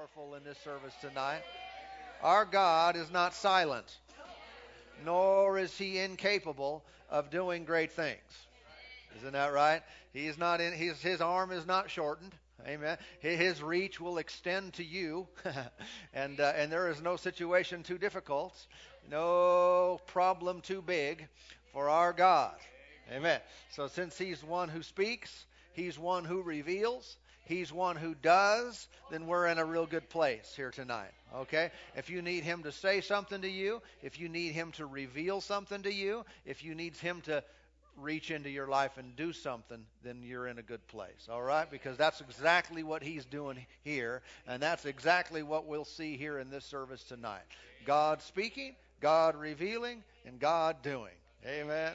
powerful in this service tonight. Our God is not silent, nor is he incapable of doing great things. Isn't that right? He's not in his his arm is not shortened. Amen. His reach will extend to you, and uh, and there is no situation too difficult, no problem too big for our God. Amen. So since He's one who speaks, He's one who reveals, He's one who does, then we're in a real good place here tonight. Okay? If you need Him to say something to you, if you need Him to reveal something to you, if you need Him to reach into your life and do something, then you're in a good place. All right? Because that's exactly what He's doing here, and that's exactly what we'll see here in this service tonight. God speaking, God revealing, and God doing. Amen.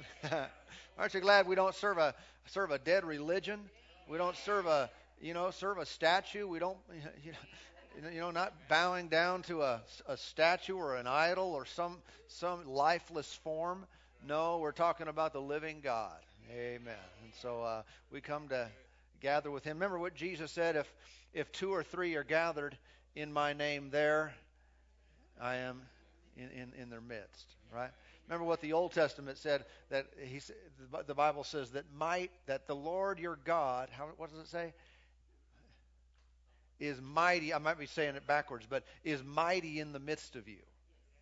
Aren't you glad we don't serve a serve a dead religion? We don't serve a you know, serve a statue. We don't, you know, you know not bowing down to a, a statue or an idol or some some lifeless form. No, we're talking about the living God. Amen. And so uh, we come to gather with Him. Remember what Jesus said: if if two or three are gathered in my name, there I am in, in, in their midst. Right. Remember what the Old Testament said that he the Bible says that might that the Lord your God. How what does it say? Is mighty. I might be saying it backwards, but is mighty in the midst of you.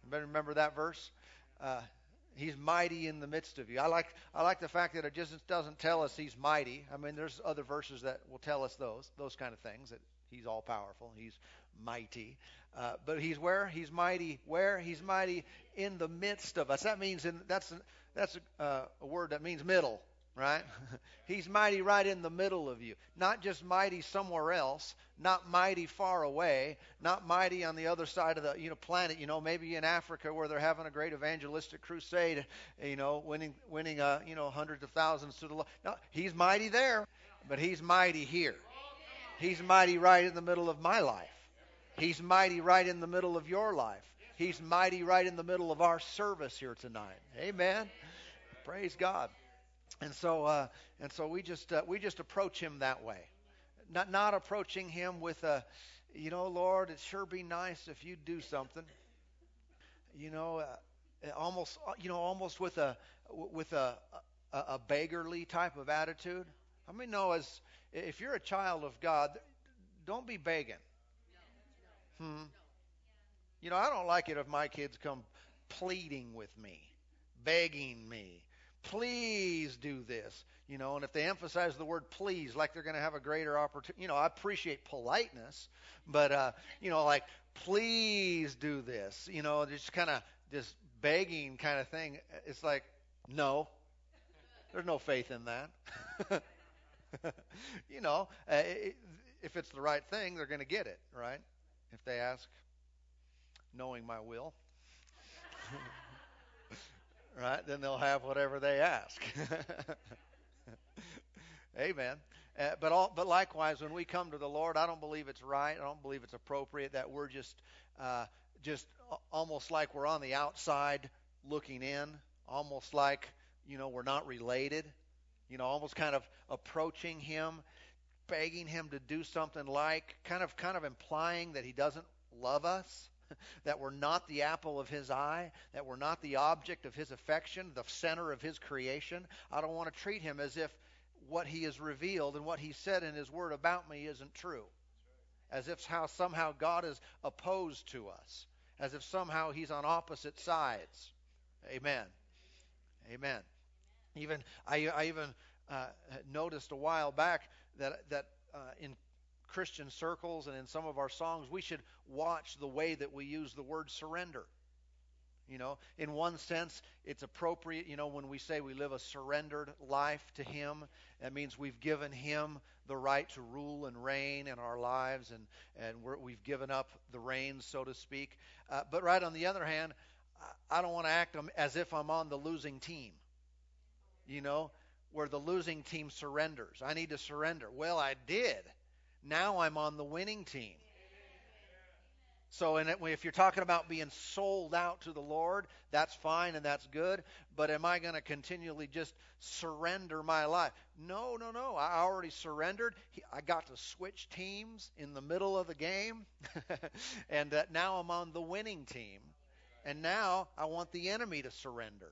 Anybody remember that verse? Uh, he's mighty in the midst of you. I like I like the fact that it just doesn't tell us he's mighty. I mean, there's other verses that will tell us those those kind of things that he's all powerful, he's mighty. Uh, but he's where he's mighty. Where he's mighty in the midst of us. That means in that's that's a, uh, a word that means middle right? He's mighty right in the middle of you. Not just mighty somewhere else, not mighty far away, not mighty on the other side of the you know planet, you know, maybe in Africa where they're having a great evangelistic crusade, you know, winning winning uh, you know hundreds of thousands to the Lord. No, he's mighty there, but he's mighty here. He's mighty right in the middle of my life. He's mighty right in the middle of your life. He's mighty right in the middle of our service here tonight. Amen. Praise God. And so, uh, and so we just uh, we just approach him that way, not not approaching him with a, you know, Lord, it sure be nice if you do something. You know, uh, almost you know almost with a with a, a a beggarly type of attitude. I mean, no, as if you're a child of God, don't be begging. Hmm. You know, I don't like it if my kids come pleading with me, begging me, please do this you know and if they emphasize the word please like they're going to have a greater opportunity you know i appreciate politeness but uh you know like please do this you know just kind of this begging kind of thing it's like no. There's no faith in that. You know uh, it, if it's the right thing they're going to get it right? If they ask knowing my will right? Then they'll have whatever they ask. Amen. Uh, but all, but likewise, when we come to the Lord, I don't believe it's right. I don't believe it's appropriate that we're just uh, just almost like we're on the outside looking in, almost like you know we're not related. You know, almost kind of approaching Him, begging Him to do something like, kind of kind of implying that He doesn't love us. that we're not the apple of his eye, that we're not the object of his affection, the center of his creation. I don't want to treat him as if what he has revealed and what he said in his word about me isn't true. As if how somehow God is opposed to us, as if somehow he's on opposite sides. Amen. Amen. Even I, I even uh, noticed a while back that that uh, in Christian circles and in some of our songs, we should watch the way that we use the word surrender. You know, in one sense, it's appropriate, you know, when we say we live a surrendered life to Him, that means we've given Him the right to rule and reign in our lives, and, and we have given up the reins, so to speak. Uh, but right on the other hand, I don't want to act as if I'm on the losing team, you know, where the losing team surrenders. I need to surrender. Well, I did. Now I'm on the winning team. So, it, if you're talking about being sold out to the Lord, that's fine and that's good. But am I going to continually just surrender my life? No, no, no. I already surrendered. I got to switch teams in the middle of the game, and uh, now I'm on the winning team. And now I want the enemy to surrender.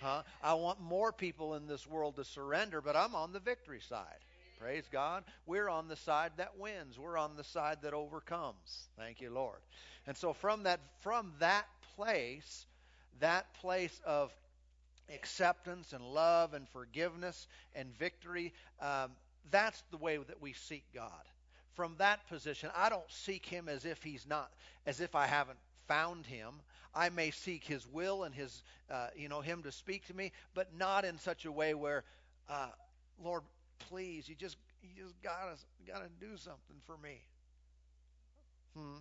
Huh? I want more people in this world to surrender, but I'm on the victory side. Praise God. We're on the side that wins. We're on the side that overcomes. Thank you, Lord. And so from that from that place, that place of acceptance and love and forgiveness and victory, um, that's the way that we seek God. From that position, I don't seek Him as if He's not, as if I haven't found Him. I may seek His will and His, uh, you know, Him to speak to me, but not in such a way where, uh, Lord, please, you just you just gotta gotta do something for me. Hmm.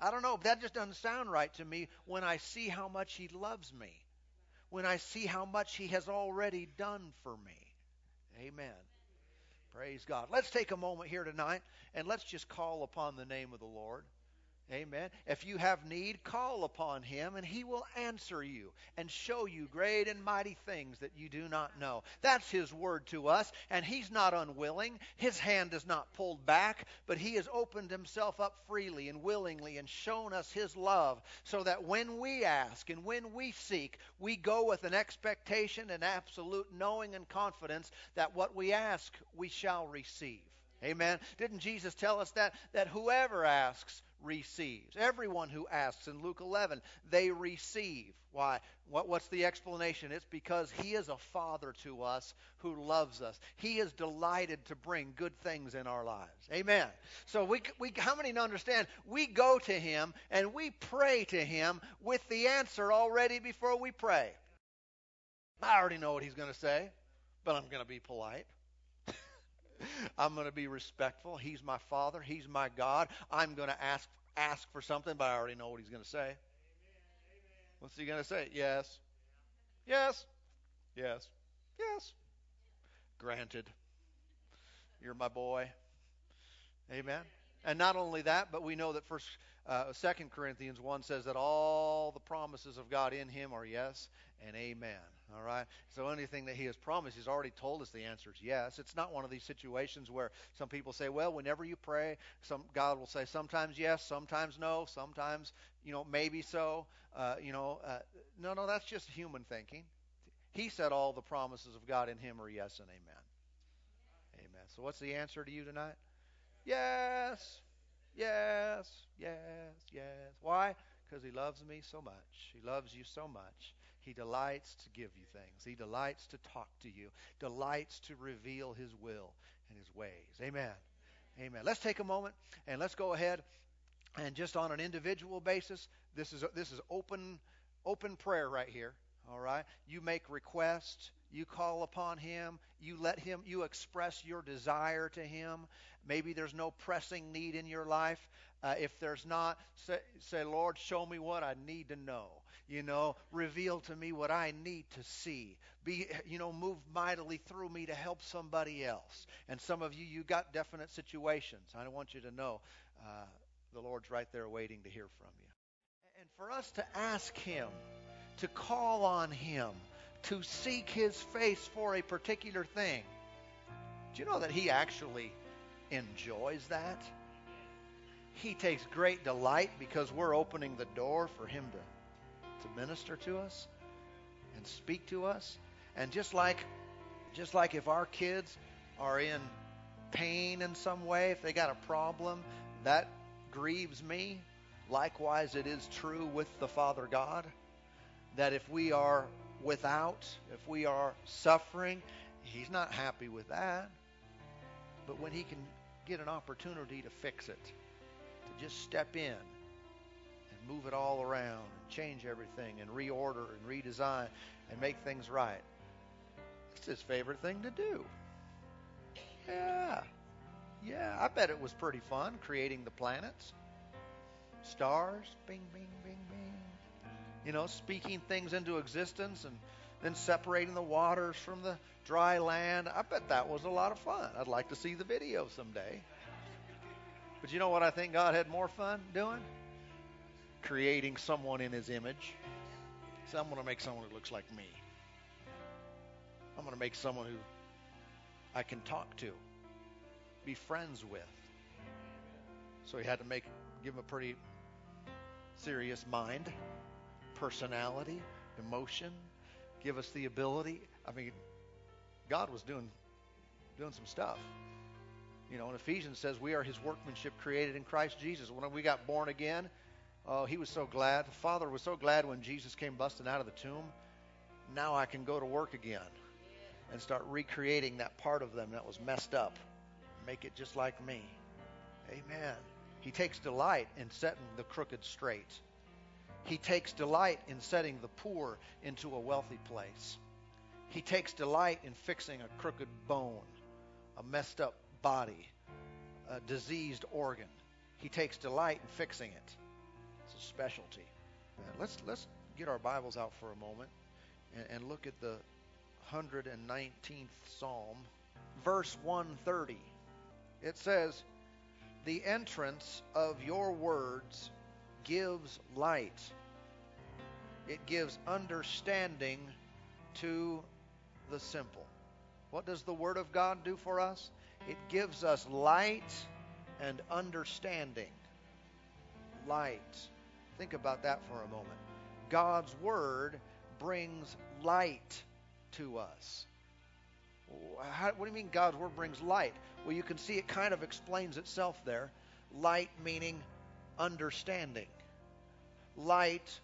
I don't know. That just doesn't sound right to me when I see how much He loves me. When I see how much He has already done for me. Amen. Praise God. Let's take a moment here tonight and let's just call upon the name of the Lord. Amen. If you have need, call upon him and he will answer you and show you great and mighty things that you do not know. That's his word to us, and he's not unwilling. His hand is not pulled back, but he has opened himself up freely and willingly and shown us his love so that when we ask and when we seek, we go with an expectation and absolute knowing and confidence that what we ask, we shall receive. Amen. Didn't Jesus tell us that? That whoever asks receives. Everyone who asks in Luke 11, they receive. Why? What, what's the explanation? It's because He is a Father to us who loves us. He is delighted to bring good things in our lives. Amen. So we, we how many understand? We go to Him and we pray to Him with the answer already before we pray. I already know what He's going to say, but I'm going to be polite. I'm going to be respectful. He's my Father. He's my God. I'm going to ask ask for something, but I already know what he's going to say. What's he going to say? Yes. Yes. Yes. Yes. Granted. You're my boy. Amen. And not only that, but we know that first uh, Second Corinthians 1 says that all the promises of God in him are yes and amen. All right? So anything that he has promised, he's already told us the answer is yes. It's not one of these situations where some people say, well, whenever you pray, some God will say sometimes yes, sometimes no, sometimes, you know, maybe so. Uh, you know, uh, no, no, that's just human thinking. He said all the promises of God in him are yes and amen. Amen. So what's the answer to you tonight? Yes. Yes. Yes. Yes. Why? Because he loves me so much. He loves you so much. He delights to give you things. He delights to talk to you, delights to reveal His will and His ways. Amen. Amen. Let's take a moment and let's go ahead and just on an individual basis, this is this is open open prayer right here. All right. You make requests. You call upon Him. You let Him. You express your desire to Him. Maybe there's no pressing need in your life. Uh, if there's not, say, say, Lord, show me what I need to know you know, reveal to me what I need to see. Be, you know, move mightily through me to help somebody else. And some of you, you got definite situations. I want you to know uh, the Lord's right there waiting to hear from you. And for us to ask Him, to call on Him, to seek His face for a particular thing, do you know that He actually enjoys that? He takes great delight because we're opening the door for Him to to minister to us and speak to us. And just like just like if our kids are in pain in some way, if they got a problem, that grieves me. Likewise, it is true with the Father God that if we are without, if we are suffering, He's not happy with that. But when He can get an opportunity to fix it, to just step in move it all around and change everything and reorder and redesign and make things right. It's his favorite thing to do. Yeah. Yeah, I bet it was pretty fun creating the planets. Stars, bing, bing, bing, bing. You know, speaking things into existence and then separating the waters from the dry land. I bet that was a lot of fun. I'd like to see the video someday. But you know what I think God had more fun doing? Creating someone in his image. So I'm going to make someone who looks like me. I'm going to make someone who I can talk to, be friends with. So he had to make give him a pretty serious mind, personality, emotion, give us the ability. I mean, God was doing doing some stuff. You know, in Ephesians says we are his workmanship created in Christ Jesus. When we got born again, oh, he was so glad. The Father was so glad when Jesus came busting out of the tomb. Now I can go to work again and start recreating that part of them that was messed up. Make it just like me. Amen. He takes delight in setting the crooked straight. He takes delight in setting the poor into a wealthy place. He takes delight in fixing a crooked bone, a messed up body, a diseased organ. He takes delight in fixing it. Specialty. Uh, let's let's get our Bibles out for a moment and, and look at the 119th Psalm, verse 130. It says, "The entrance of your words gives light. It gives understanding to the simple." What does the Word of God do for us? It gives us light and understanding. Light. Think about that for a moment. God's Word brings light to us. How, what do you mean God's Word brings light? Well, you can see it kind of explains itself there. Light meaning understanding. Light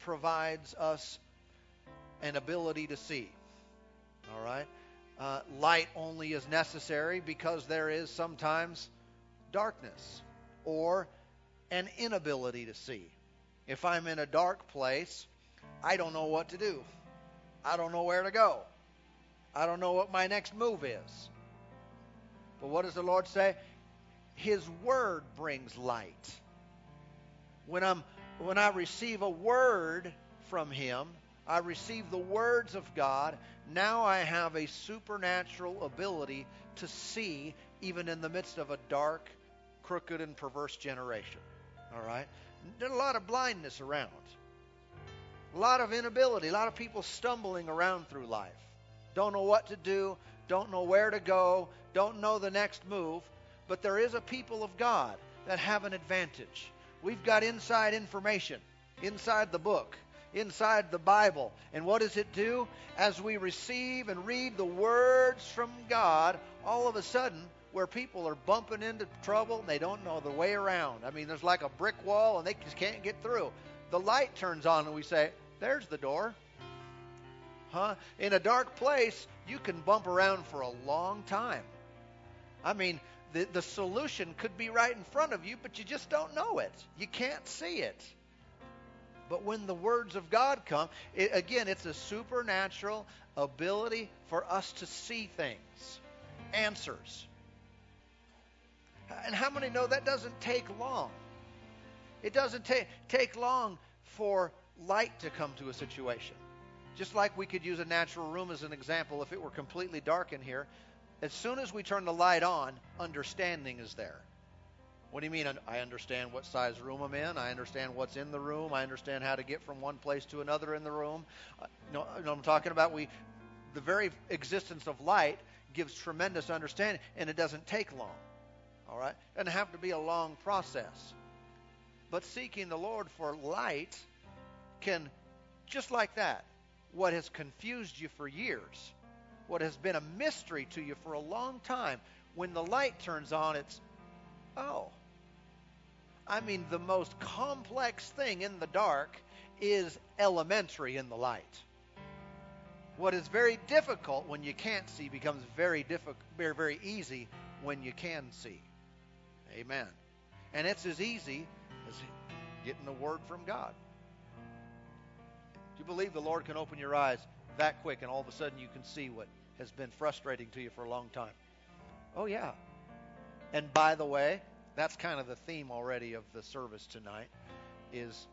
provides us an ability to see. All right? uh, light only is necessary because there is sometimes darkness or an inability to see. If I'm in a dark place, I don't know what to do. I don't know where to go. I don't know what my next move is. But what does the Lord say? His word brings light. When I'm when I receive a word from him, I receive the words of God. Now I have a supernatural ability to see even in the midst of a dark, crooked, and perverse generation. All right? There's a lot of blindness around, a lot of inability, a lot of people stumbling around through life. Don't know what to do, don't know where to go, don't know the next move. But there is a people of God that have an advantage. We've got inside information, inside the book inside the Bible. And what does it do? As we receive and read the words from God, all of a sudden, where people are bumping into trouble and they don't know the way around. I mean, there's like a brick wall and they just can't get through. The light turns on and we say, There's the door. Huh? In a dark place, you can bump around for a long time. I mean, the, the solution could be right in front of you, but you just don't know it. You can't see it. But when the words of God come, it, again, it's a supernatural ability for us to see things, answers. And how many know that doesn't take long? It doesn't take take long for light to come to a situation. Just like we could use a natural room as an example, if it were completely dark in here, as soon as we turn the light on, understanding is there. What do you mean? I understand what size room I'm in. I understand what's in the room. I understand how to get from one place to another in the room. Uh, you, know, you know I'm talking about? We, the very existence of light gives tremendous understanding, and it doesn't take long. All right, doesn't have to be a long process. But seeking the Lord for light can, just like that, what has confused you for years, what has been a mystery to you for a long time, when the light turns on, it's oh I mean, the most complex thing in the dark is elementary in the light. What is very difficult when you can't see becomes very difficult, very, very easy when you can see. Amen. And it's as easy as getting the word from God. Do you believe the Lord can open your eyes that quick and all of a sudden you can see what has been frustrating to you for a long time? Oh, yeah. And by the way, that's kind of the theme already of the service tonight is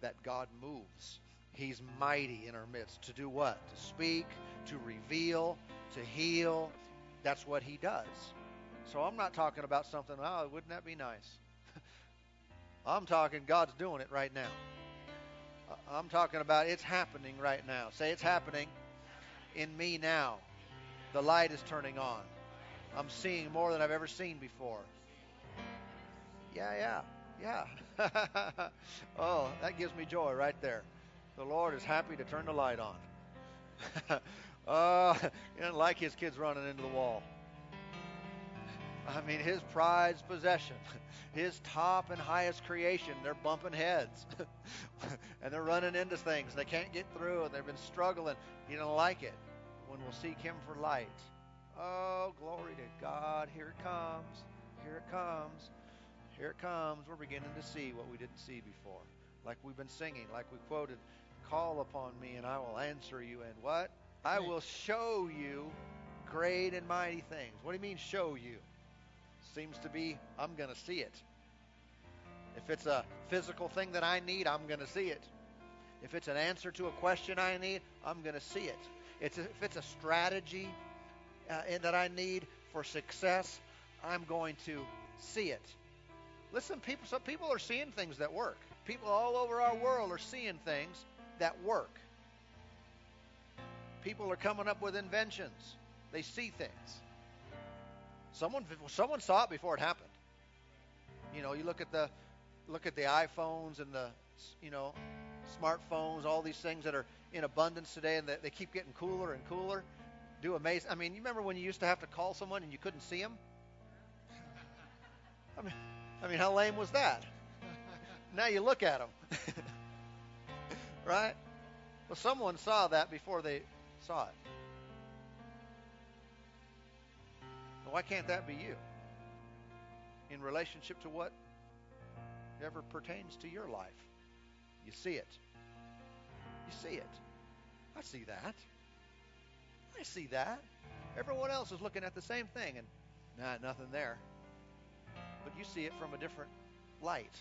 that God moves. He's mighty in our midst to do what? To speak, to reveal, to heal. That's what he does. So I'm not talking about something, oh, wouldn't that be nice? I'm talking God's doing it right now. I'm talking about it's happening right now. Say it's happening in me now. The light is turning on. I'm seeing more than I've ever seen before. Yeah, yeah, yeah. oh, that gives me joy right there. The Lord is happy to turn the light on. Oh, doesn't like his kids running into the wall. I mean, his prized possession, his top and highest creation, they're bumping heads. and they're running into things. They can't get through, and they've been struggling. He don't like it. When we'll seek him for light. Oh, glory to God. Here it comes. Here it comes. Here it comes. We're beginning to see what we didn't see before. Like we've been singing, like we quoted, Call upon me, and I will answer you. And what? I will show you great and mighty things. What do you mean, show you? Seems to be I'm going to see it. If it's a physical thing that I need, I'm going to see it. If it's an answer to a question I need, I'm going to see it. It's if it's a strategy uh, that I need for success, I'm going to see it. Listen, people. Some people are seeing things that work. People all over our world are seeing things that work. People are coming up with inventions. They see things. Someone someone saw it before it happened. You know, you look at the look at the iPhones and the you know smartphones, all these things that are in abundance today, and they keep getting cooler and cooler. Do amazing. I mean, you remember when you used to have to call someone and you couldn't see them? I mean, I mean, how lame was that? now you look at them, right? Well, someone saw that before they saw it. Why can't that be you? In relationship to what ever pertains to your life. You see it. You see it. I see that. I see that. Everyone else is looking at the same thing and nah, nothing there. But you see it from a different light.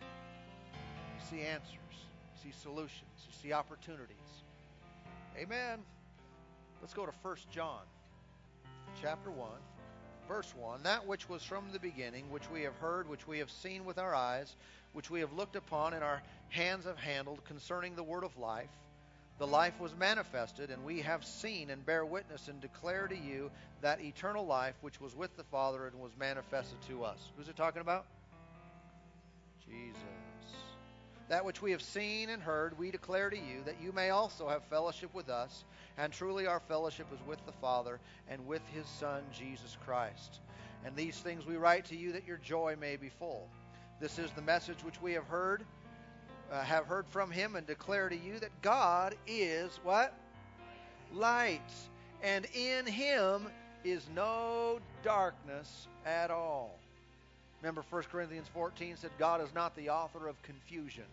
You see answers. You see solutions. You see opportunities. Amen. Let's go to 1 John chapter 1 verse 1 That which was from the beginning, which we have heard, which we have seen with our eyes, which we have looked upon and our hands have handled concerning the word of life. The life was manifested, and we have seen and bear witness and declare to you that eternal life which was with the Father and was manifested to us. Who's it talking about? Jesus. That which we have seen and heard, we declare to you, that you may also have fellowship with us. And truly, our fellowship is with the Father and with his Son, Jesus Christ. And these things we write to you, that your joy may be full. This is the message which we have heard, uh, have heard from him, and declare to you that God is what? Light. And in him is no darkness at all. Remember 1 Corinthians 14 said God is not the author of confusion.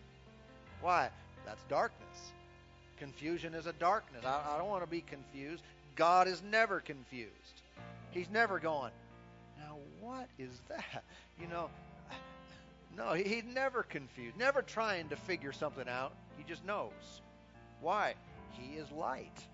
Why? That's darkness. Confusion is a darkness. I, I don't want to be confused. God is never confused. He's never going, now what is that? You know, no, he, he's never confused, never trying to figure something out. He just knows. Why? He is light.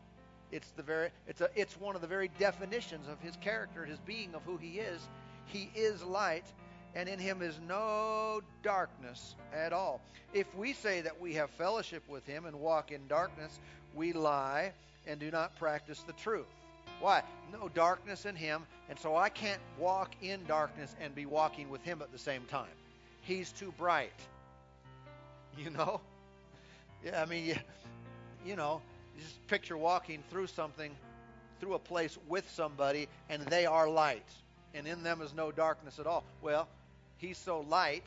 It's the very it's a it's one of the very definitions of his character, his being of who he is. He is light and in him is no darkness at all. If we say that we have fellowship with him and walk in darkness, we lie and do not practice the truth. Why? No darkness in him, and so I can't walk in darkness and be walking with him at the same time. He's too bright. You know? Yeah, I mean, you, you know, just picture walking through something, through a place with somebody, and they are light, and in them is no darkness at all. Well, He's so light,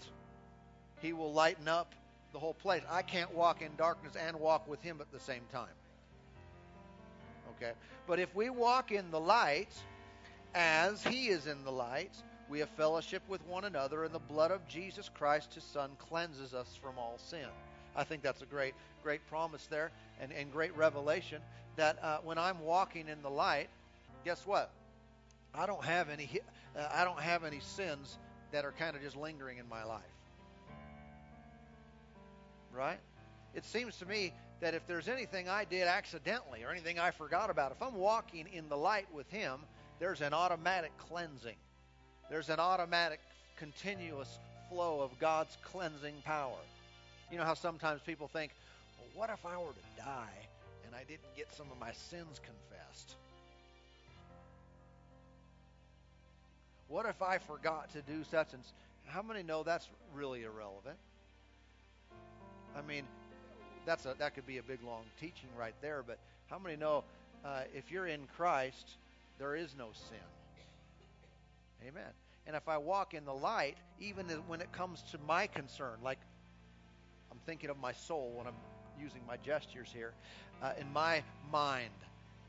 He will lighten up the whole place. I can't walk in darkness and walk with Him at the same time. Okay? But if we walk in the light as He is in the light, we have fellowship with one another, and the blood of Jesus Christ, His Son, cleanses us from all sin. I think that's a great, great promise there and, and great revelation that uh, when I'm walking in the light, guess what? I don't have any, uh, I don't have any sins that are kind of just lingering in my life. Right? It seems to me that if there's anything I did accidentally or anything I forgot about, if I'm walking in the light with Him, there's an automatic cleansing. There's an automatic, continuous flow of God's cleansing power. You know how sometimes people think, well, what if I were to die and I didn't get some of my sins confessed? What if I forgot to do such and how many know that's really irrelevant? I mean, that's a that could be a big long teaching right there, but how many know uh, if you're in Christ, there is no sin? Amen. And if I walk in the light, even when it comes to my concern, like I'm thinking of my soul when I'm using my gestures here, uh, in my mind,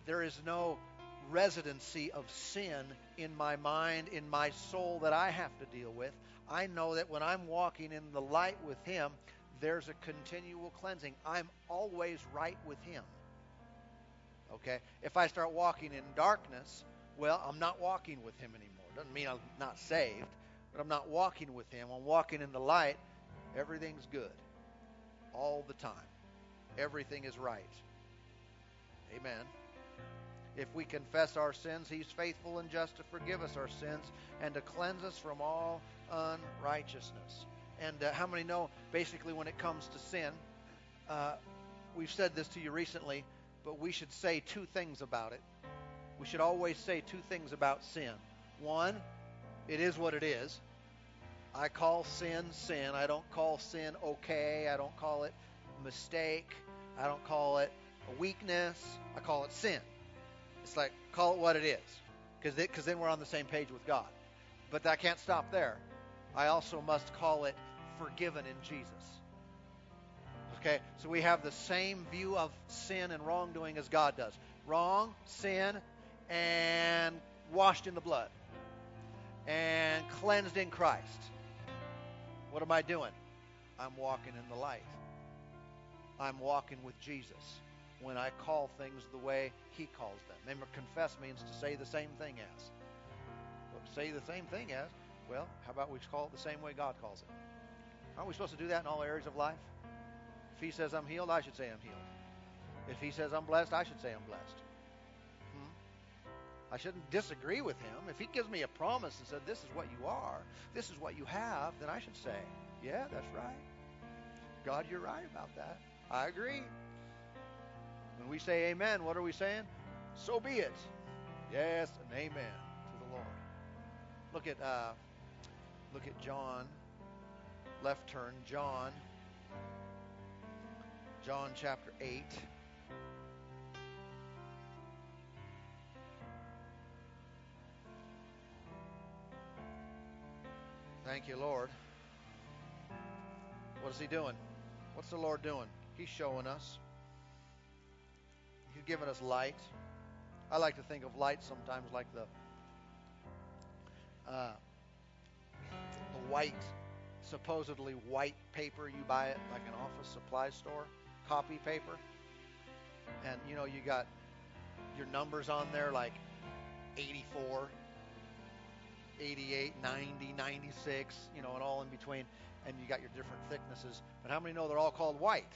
there is no residency of sin in my mind, in my soul that I have to deal with. I know that when I'm walking in the light with Him, there's a continual cleansing. I'm always right with Him. Okay? If I start walking in darkness, well, I'm not walking with Him anymore. Doesn't mean I'm not saved, but I'm not walking with Him. I'm walking in the light. Everything's good all the time. Everything is right. Amen. If we confess our sins, He's faithful and just to forgive us our sins and to cleanse us from all unrighteousness. And uh, how many know, basically, when it comes to sin, uh, we've said this to you recently, but we should say two things about it. We should always say two things about sin. One, it is what it is. I call sin sin. I don't call sin okay. I don't call it mistake. I don't call it a weakness. I call it sin. It's like, call it what it is. Because then we're on the same page with God. But I can't stop there. I also must call it forgiven in Jesus. Okay? So we have the same view of sin and wrongdoing as God does wrong, sin, and washed in the blood, and cleansed in Christ. What am I doing? I'm walking in the light. I'm walking with Jesus when I call things the way He calls them. Remember, confess means to say the same thing as. Well, say the same thing as, well, how about we call it the same way God calls it? Aren't we supposed to do that in all areas of life? If He says I'm healed, I should say I'm healed. If He says I'm blessed, I should say I'm blessed. Hmm? I shouldn't disagree with Him. If He gives me a promise and said, This is what you are, this is what you have, then I should say, Yeah, that's right. God, you're right about that. I agree. When we say amen, what are we saying? So be it. Yes and amen to the Lord. Look at uh, look at John. Left turn, John. John chapter 8. Thank you, Lord. What is he doing? What's the Lord doing? He's showing us. He's given us light. I like to think of light sometimes like the uh, the white, supposedly white paper you buy at like an office supply store, copy paper, and you know you got your numbers on there like 84, 88, 90, 96, you know, and all in between, and you got your different thicknesses. But how many know they're all called white?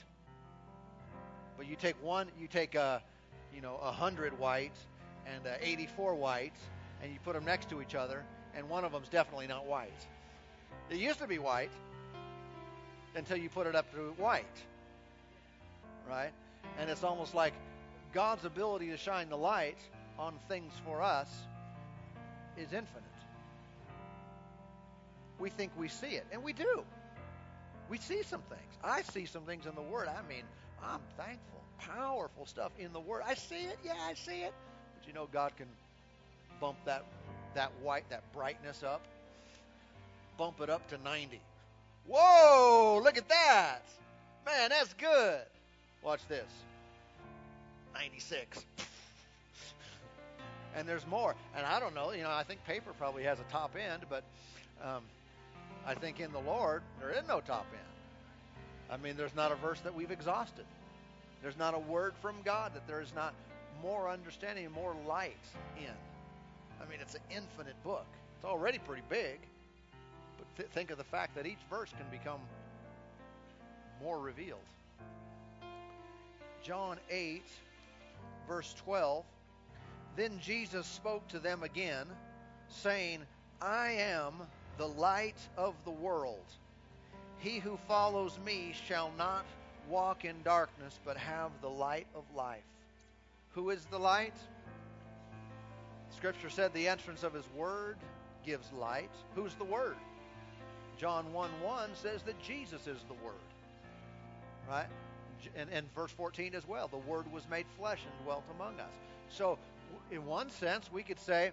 But you take one, you take a, you know, a hundred whites and a 84 whites, and you put them next to each other, and one of them's definitely not white. It used to be white until you put it up to white, right? And it's almost like God's ability to shine the light on things for us is infinite. We think we see it, and we do. We see some things. I see some things in the Word. I mean, I'm thankful. Powerful stuff in the Word. I see it. Yeah, I see it. But you know, God can bump that that white, that brightness up. Bump it up to 90. Whoa! Look at that. Man, that's good. Watch this. 96. and there's more. And I don't know. You know, I think paper probably has a top end, but um, I think in the Lord there is no top end. I mean, there's not a verse that we've exhausted. There's not a word from God that there is not more understanding and more light in. I mean, it's an infinite book. It's already pretty big, but th- think of the fact that each verse can become more revealed. John 8, verse 12. Then Jesus spoke to them again, saying, I am the light of the world. He who follows me shall not walk in darkness, but have the light of life. Who is the light? Scripture said the entrance of his word gives light. Who's the word? John 1 1 says that Jesus is the word. Right? And, and verse 14 as well. The word was made flesh and dwelt among us. So, in one sense, we could say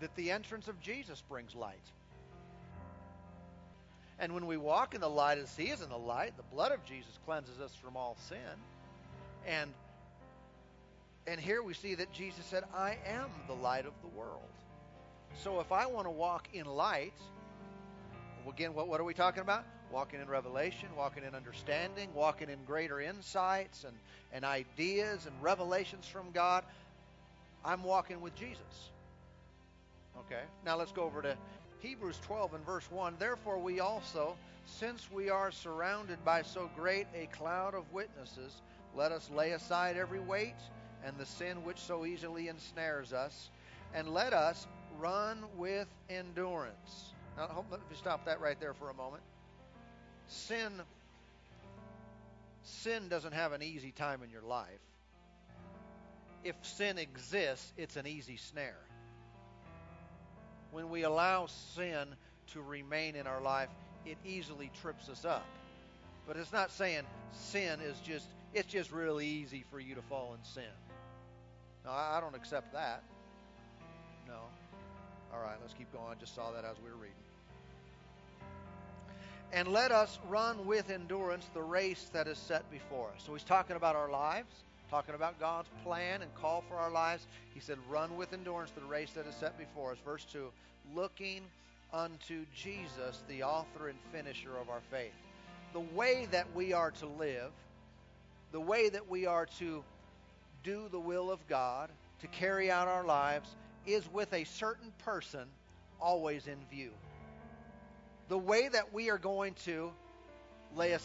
that the entrance of Jesus brings light. And when we walk in the light as He is in the light, the blood of Jesus cleanses us from all sin. And and here we see that Jesus said, I am the light of the world. So if I want to walk in light, again, what, what are we talking about? Walking in revelation, walking in understanding, walking in greater insights and, and ideas and revelations from God. I'm walking with Jesus. Okay, now let's go over to Hebrews 12 and verse 1 Therefore, we also, since we are surrounded by so great a cloud of witnesses, let us lay aside every weight and the sin which so easily ensnares us, and let us run with endurance. Now, let me stop that right there for a moment. Sin, sin doesn't have an easy time in your life. If sin exists, it's an easy snare when we allow sin to remain in our life, it easily trips us up. But it's not saying sin is just, it's just really easy for you to fall in sin. No, I don't accept that. No. All right, let's keep going. I just saw that as we were reading. And let us run with endurance the race that is set before us. So he's talking about our lives talking about God's plan and call for our lives. He said, Run with endurance the race that is set before us. Verse 2 Looking unto Jesus, the author and finisher of our faith. The way that we are to live, the way that we are to do the will of God, to carry out our lives, is with a certain person always in view. The way that we are going to lay aside